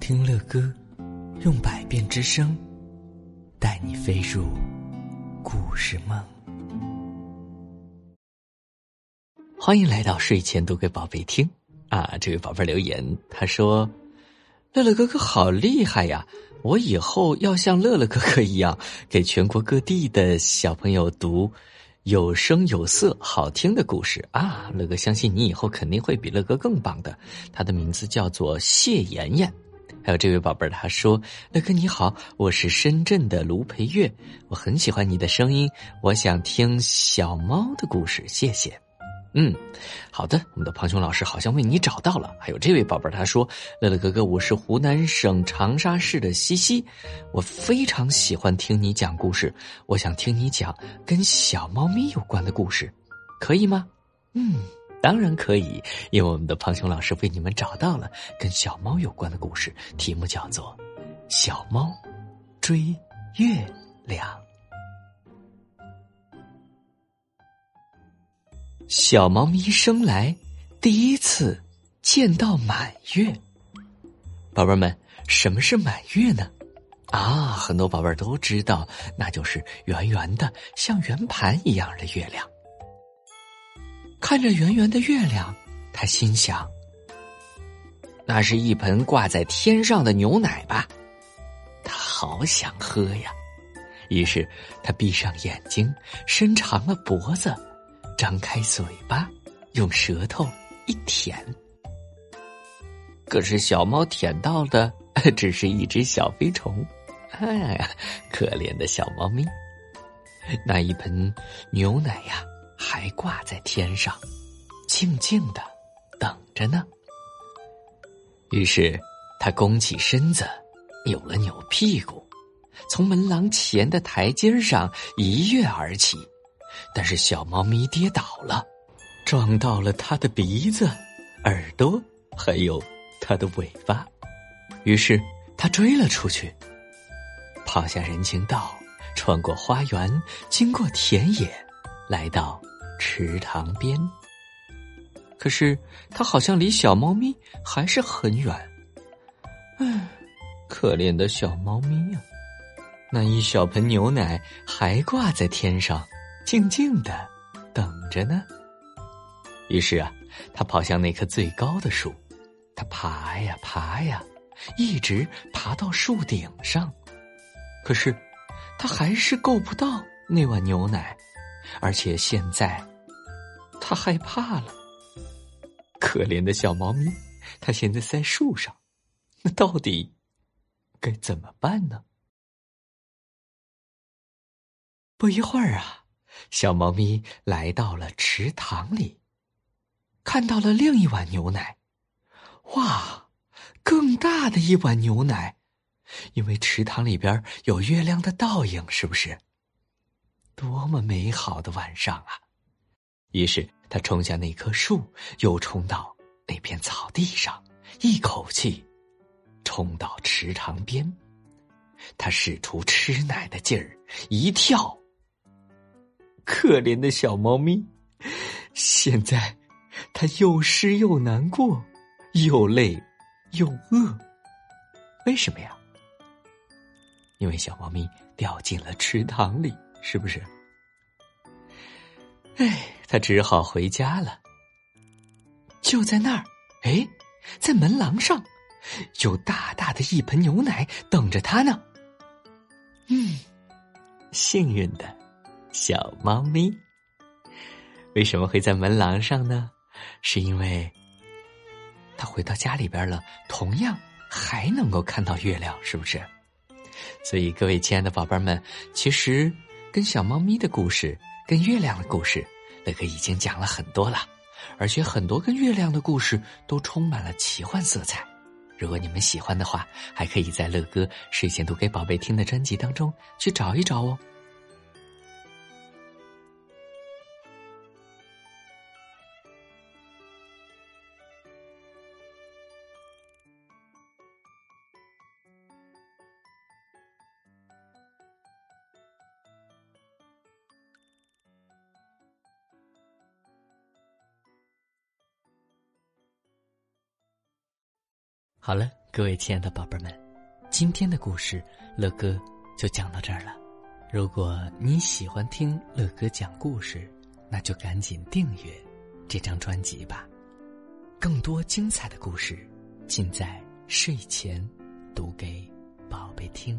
听乐歌，用百变之声，带你飞入故事梦。欢迎来到睡前读给宝贝听啊！这位宝贝留言，他说：“乐乐哥哥好厉害呀！我以后要像乐乐哥哥一样，给全国各地的小朋友读。”有声有色、好听的故事啊！乐哥相信你以后肯定会比乐哥更棒的。他的名字叫做谢妍妍。还有这位宝贝儿，他说：“乐哥你好，我是深圳的卢培月，我很喜欢你的声音，我想听小猫的故事，谢谢。”嗯，好的，我们的庞雄老师好像为你找到了。还有这位宝贝儿，他说：“乐乐哥哥，我是湖南省长沙市的西西，我非常喜欢听你讲故事，我想听你讲跟小猫咪有关的故事，可以吗？”嗯，当然可以，因为我们的胖熊老师为你们找到了跟小猫有关的故事，题目叫做《小猫追月亮》。小猫咪生来第一次见到满月，宝贝们，什么是满月呢？啊，很多宝贝儿都知道，那就是圆圆的，像圆盘一样的月亮。看着圆圆的月亮，他心想：“那是一盆挂在天上的牛奶吧？”他好想喝呀，于是他闭上眼睛，伸长了脖子。张开嘴巴，用舌头一舔。可是小猫舔到的 只是一只小飞虫，哎呀，可怜的小猫咪！那一盆牛奶呀，还挂在天上，静静的等着呢。于是，他弓起身子，扭了扭屁股，从门廊前的台阶上一跃而起。但是小猫咪跌倒了，撞到了它的鼻子、耳朵，还有它的尾巴。于是它追了出去，跑下人行道，穿过花园，经过田野，来到池塘边。可是它好像离小猫咪还是很远。唉，可怜的小猫咪呀！那一小盆牛奶还挂在天上。静静的等着呢。于是啊，他跑向那棵最高的树，他爬呀爬呀，一直爬到树顶上。可是，他还是够不到那碗牛奶，而且现在，他害怕了。可怜的小猫咪，它现在在树上，那到底该怎么办呢？不一会儿啊。小猫咪来到了池塘里，看到了另一碗牛奶。哇，更大的一碗牛奶！因为池塘里边有月亮的倒影，是不是？多么美好的晚上啊！于是他冲下那棵树，又冲到那片草地上，一口气冲到池塘边。他使出吃奶的劲儿，一跳。可怜的小猫咪，现在它又湿又难过，又累又饿。为什么呀？因为小猫咪掉进了池塘里，是不是？哎，它只好回家了。就在那儿，哎，在门廊上，有大大的一盆牛奶等着他呢。嗯，幸运的。小猫咪为什么会在门廊上呢？是因为他回到家里边了，同样还能够看到月亮，是不是？所以各位亲爱的宝贝们，其实跟小猫咪的故事、跟月亮的故事，乐哥已经讲了很多了，而且很多跟月亮的故事都充满了奇幻色彩。如果你们喜欢的话，还可以在乐哥睡前读给宝贝听的专辑当中去找一找哦。好了，各位亲爱的宝贝们，今天的故事乐哥就讲到这儿了。如果你喜欢听乐哥讲故事，那就赶紧订阅这张专辑吧。更多精彩的故事，尽在睡前读给宝贝听。